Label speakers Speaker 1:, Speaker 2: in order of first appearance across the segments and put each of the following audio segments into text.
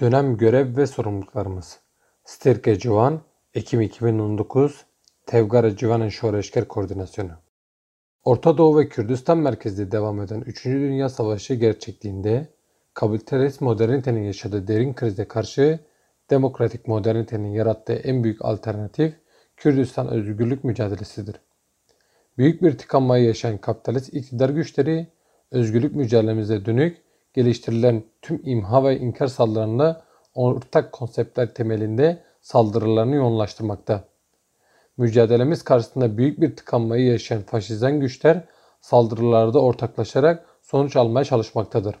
Speaker 1: Dönem görev ve sorumluluklarımız. Stirke Civan, Ekim 2019, Tevgara Civan'ın Şoreşker Koordinasyonu. Orta Doğu ve Kürdistan merkezli devam eden 3. Dünya Savaşı gerçekliğinde kapitalist modernitenin yaşadığı derin krize karşı demokratik modernitenin yarattığı en büyük alternatif Kürdistan özgürlük mücadelesidir. Büyük bir tıkanmayı yaşayan kapitalist iktidar güçleri özgürlük mücadelemize dönük geliştirilen tüm imha ve inkar saldırılarında ortak konseptler temelinde saldırılarını yoğunlaştırmakta. Mücadelemiz karşısında büyük bir tıkanmayı yaşayan faşizan güçler saldırılarda ortaklaşarak sonuç almaya çalışmaktadır.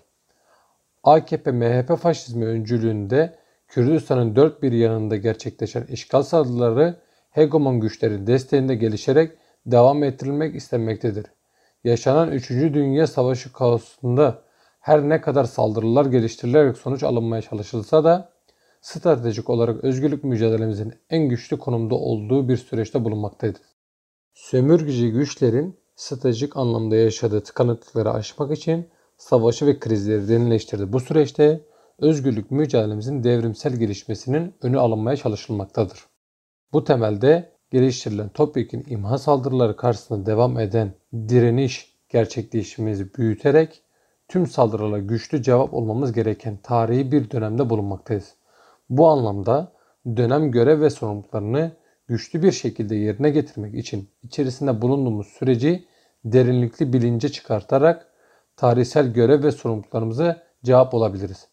Speaker 1: AKP-MHP faşizmi öncülüğünde Kürdistan'ın dört bir yanında gerçekleşen işgal saldırıları hegemon güçlerin desteğinde gelişerek devam ettirilmek istenmektedir. Yaşanan 3. Dünya Savaşı kaosunda her ne kadar saldırılar geliştirilerek sonuç alınmaya çalışılsa da stratejik olarak özgürlük mücadelemizin en güçlü konumda olduğu bir süreçte bulunmaktaydı. Sömürgeci güçlerin stratejik anlamda yaşadığı tıkanıklıkları aşmak için savaşı ve krizleri derinleştirdi. Bu süreçte özgürlük mücadelemizin devrimsel gelişmesinin önü alınmaya çalışılmaktadır. Bu temelde geliştirilen topyekun imha saldırıları karşısında devam eden direniş gerçekleşimimizi büyüterek tüm saldırılara güçlü cevap olmamız gereken tarihi bir dönemde bulunmaktayız. Bu anlamda dönem görev ve sorumluluklarını güçlü bir şekilde yerine getirmek için içerisinde bulunduğumuz süreci derinlikli bilince çıkartarak tarihsel görev ve sorumluluklarımıza cevap olabiliriz.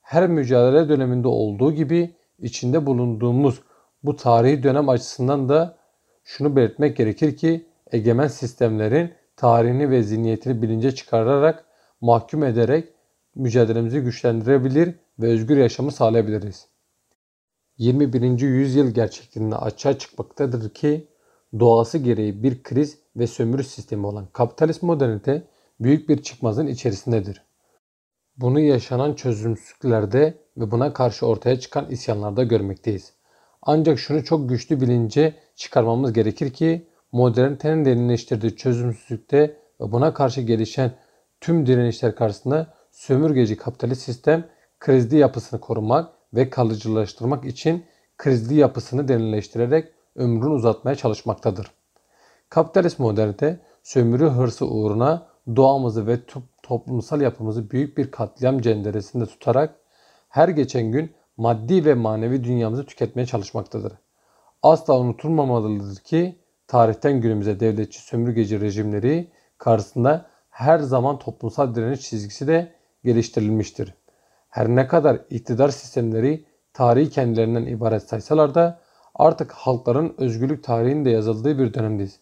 Speaker 1: Her mücadele döneminde olduğu gibi içinde bulunduğumuz bu tarihi dönem açısından da şunu belirtmek gerekir ki egemen sistemlerin tarihini ve zihniyetini bilince çıkararak mahkum ederek mücadelemizi güçlendirebilir ve özgür yaşamı sağlayabiliriz. 21. yüzyıl gerçekliğinde açığa çıkmaktadır ki doğası gereği bir kriz ve sömürü sistemi olan kapitalist modernite büyük bir çıkmazın içerisindedir. Bunu yaşanan çözümsüzlüklerde ve buna karşı ortaya çıkan isyanlarda görmekteyiz. Ancak şunu çok güçlü bilince çıkarmamız gerekir ki modernitenin derinleştirdiği çözümsüzlükte ve buna karşı gelişen tüm direnişler karşısında sömürgeci kapitalist sistem krizli yapısını korumak ve kalıcılaştırmak için krizli yapısını derinleştirerek ömrünü uzatmaya çalışmaktadır. Kapitalist modernite sömürü hırsı uğruna doğamızı ve toplumsal yapımızı büyük bir katliam cenderesinde tutarak her geçen gün maddi ve manevi dünyamızı tüketmeye çalışmaktadır. Asla unutulmamalıdır ki tarihten günümüze devletçi sömürgeci rejimleri karşısında her zaman toplumsal direniş çizgisi de geliştirilmiştir. Her ne kadar iktidar sistemleri tarihi kendilerinden ibaret saysalar da artık halkların özgürlük tarihinin de yazıldığı bir dönemdeyiz.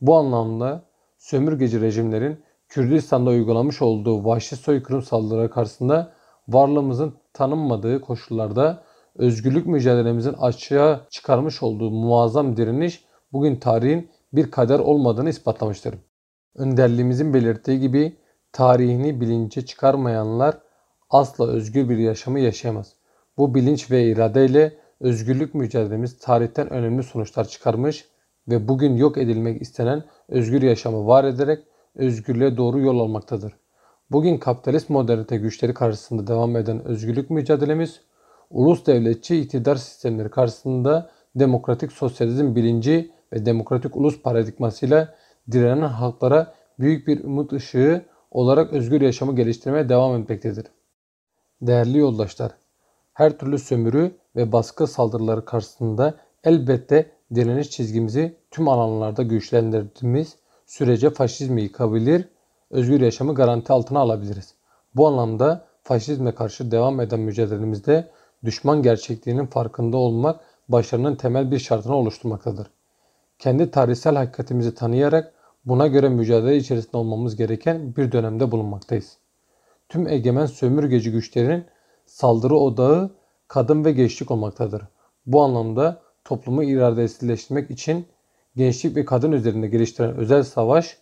Speaker 1: Bu anlamda sömürgeci rejimlerin Kürdistan'da uygulamış olduğu vahşi soykırım saldırıları karşısında varlığımızın tanınmadığı koşullarda özgürlük mücadelemizin açığa çıkarmış olduğu muazzam direniş bugün tarihin bir kader olmadığını ispatlamıştır. Önderliğimizin belirttiği gibi tarihini bilince çıkarmayanlar asla özgür bir yaşamı yaşayamaz. Bu bilinç ve iradeyle özgürlük mücadelemiz tarihten önemli sonuçlar çıkarmış ve bugün yok edilmek istenen özgür yaşamı var ederek özgürlüğe doğru yol almaktadır. Bugün kapitalist modernite güçleri karşısında devam eden özgürlük mücadelemiz, ulus devletçi iktidar sistemleri karşısında demokratik sosyalizm bilinci ve demokratik ulus paradigmasıyla direnen halklara büyük bir umut ışığı olarak özgür yaşamı geliştirmeye devam etmektedir. Değerli yoldaşlar, her türlü sömürü ve baskı saldırıları karşısında elbette direniş çizgimizi tüm alanlarda güçlendirdiğimiz sürece faşizmi yıkabilir, özgür yaşamı garanti altına alabiliriz. Bu anlamda faşizme karşı devam eden mücadelemizde düşman gerçekliğinin farkında olmak başarının temel bir şartını oluşturmaktadır. Kendi tarihsel hakikatimizi tanıyarak buna göre mücadele içerisinde olmamız gereken bir dönemde bulunmaktayız. Tüm egemen sömürgeci güçlerin saldırı odağı kadın ve gençlik olmaktadır. Bu anlamda toplumu iradesizleştirmek için gençlik ve kadın üzerinde geliştirilen özel savaş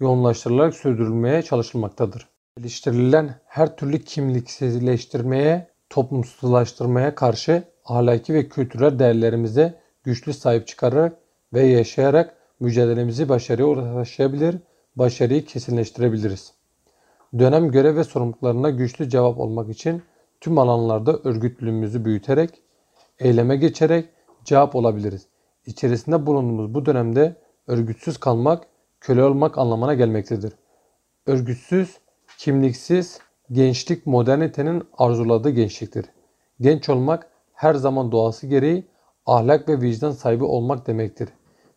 Speaker 1: yoğunlaştırılarak sürdürülmeye çalışılmaktadır. Geliştirilen her türlü kimliksizleştirmeye, toplumsuzlaştırmaya karşı ahlaki ve kültürel değerlerimize güçlü sahip çıkararak ve yaşayarak mücadelemizi başarıya ulaşabilir, başarıyı kesinleştirebiliriz. Dönem görev ve sorumluluklarına güçlü cevap olmak için tüm alanlarda örgütlülüğümüzü büyüterek, eyleme geçerek cevap olabiliriz. İçerisinde bulunduğumuz bu dönemde örgütsüz kalmak, köle olmak anlamına gelmektedir. Örgütsüz, kimliksiz, gençlik modernitenin arzuladığı gençliktir. Genç olmak her zaman doğası gereği ahlak ve vicdan sahibi olmak demektir.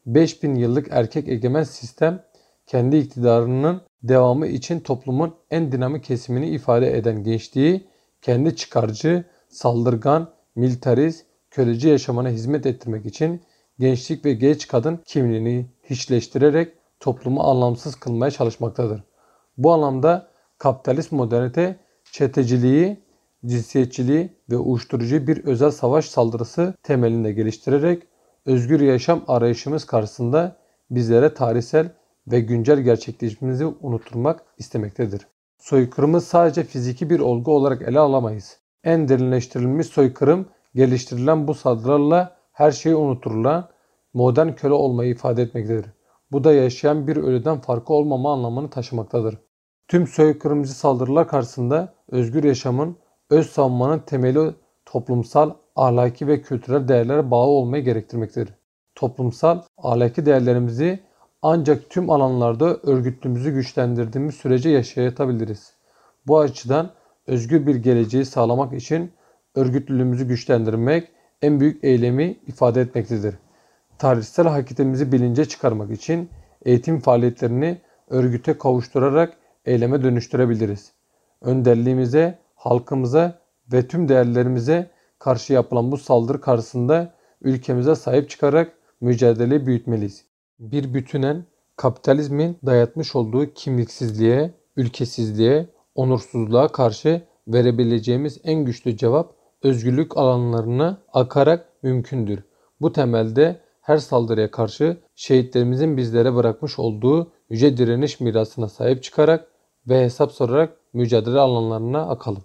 Speaker 1: 5000 yıllık erkek egemen sistem kendi iktidarının devamı için toplumun en dinamik kesimini ifade eden gençliği kendi çıkarcı, saldırgan, militarist, köleci yaşamına hizmet ettirmek için gençlik ve genç kadın kimliğini hiçleştirerek toplumu anlamsız kılmaya çalışmaktadır. Bu anlamda kapitalist modernite çeteciliği, cinsiyetçiliği ve uyuşturucu bir özel savaş saldırısı temelinde geliştirerek özgür yaşam arayışımız karşısında bizlere tarihsel ve güncel gerçekleşmemizi unutturmak istemektedir. Soykırımı sadece fiziki bir olgu olarak ele alamayız. En derinleştirilmiş soykırım geliştirilen bu saldırılarla her şeyi unuturulan modern köle olmayı ifade etmektedir. Bu da yaşayan bir ölüden farkı olmama anlamını taşımaktadır. Tüm soykırımcı saldırılar karşısında özgür yaşamın, öz savunmanın temeli toplumsal, ahlaki ve kültürel değerlere bağlı olmayı gerektirmektedir. Toplumsal, ahlaki değerlerimizi ancak tüm alanlarda örgütlüğümüzü güçlendirdiğimiz sürece yaşayabiliriz. Bu açıdan özgür bir geleceği sağlamak için örgütlülüğümüzü güçlendirmek en büyük eylemi ifade etmektedir. Tarihsel hakikatimizi bilince çıkarmak için eğitim faaliyetlerini örgüte kavuşturarak eyleme dönüştürebiliriz. Önderliğimize, halkımıza ve tüm değerlerimize karşı yapılan bu saldırı karşısında ülkemize sahip çıkarak mücadeleyi büyütmeliyiz. Bir bütünen kapitalizmin dayatmış olduğu kimliksizliğe, ülkesizliğe, onursuzluğa karşı verebileceğimiz en güçlü cevap özgürlük alanlarına akarak mümkündür. Bu temelde her saldırıya karşı şehitlerimizin bizlere bırakmış olduğu yüce direniş mirasına sahip çıkarak ve hesap sorarak mücadele alanlarına akalım.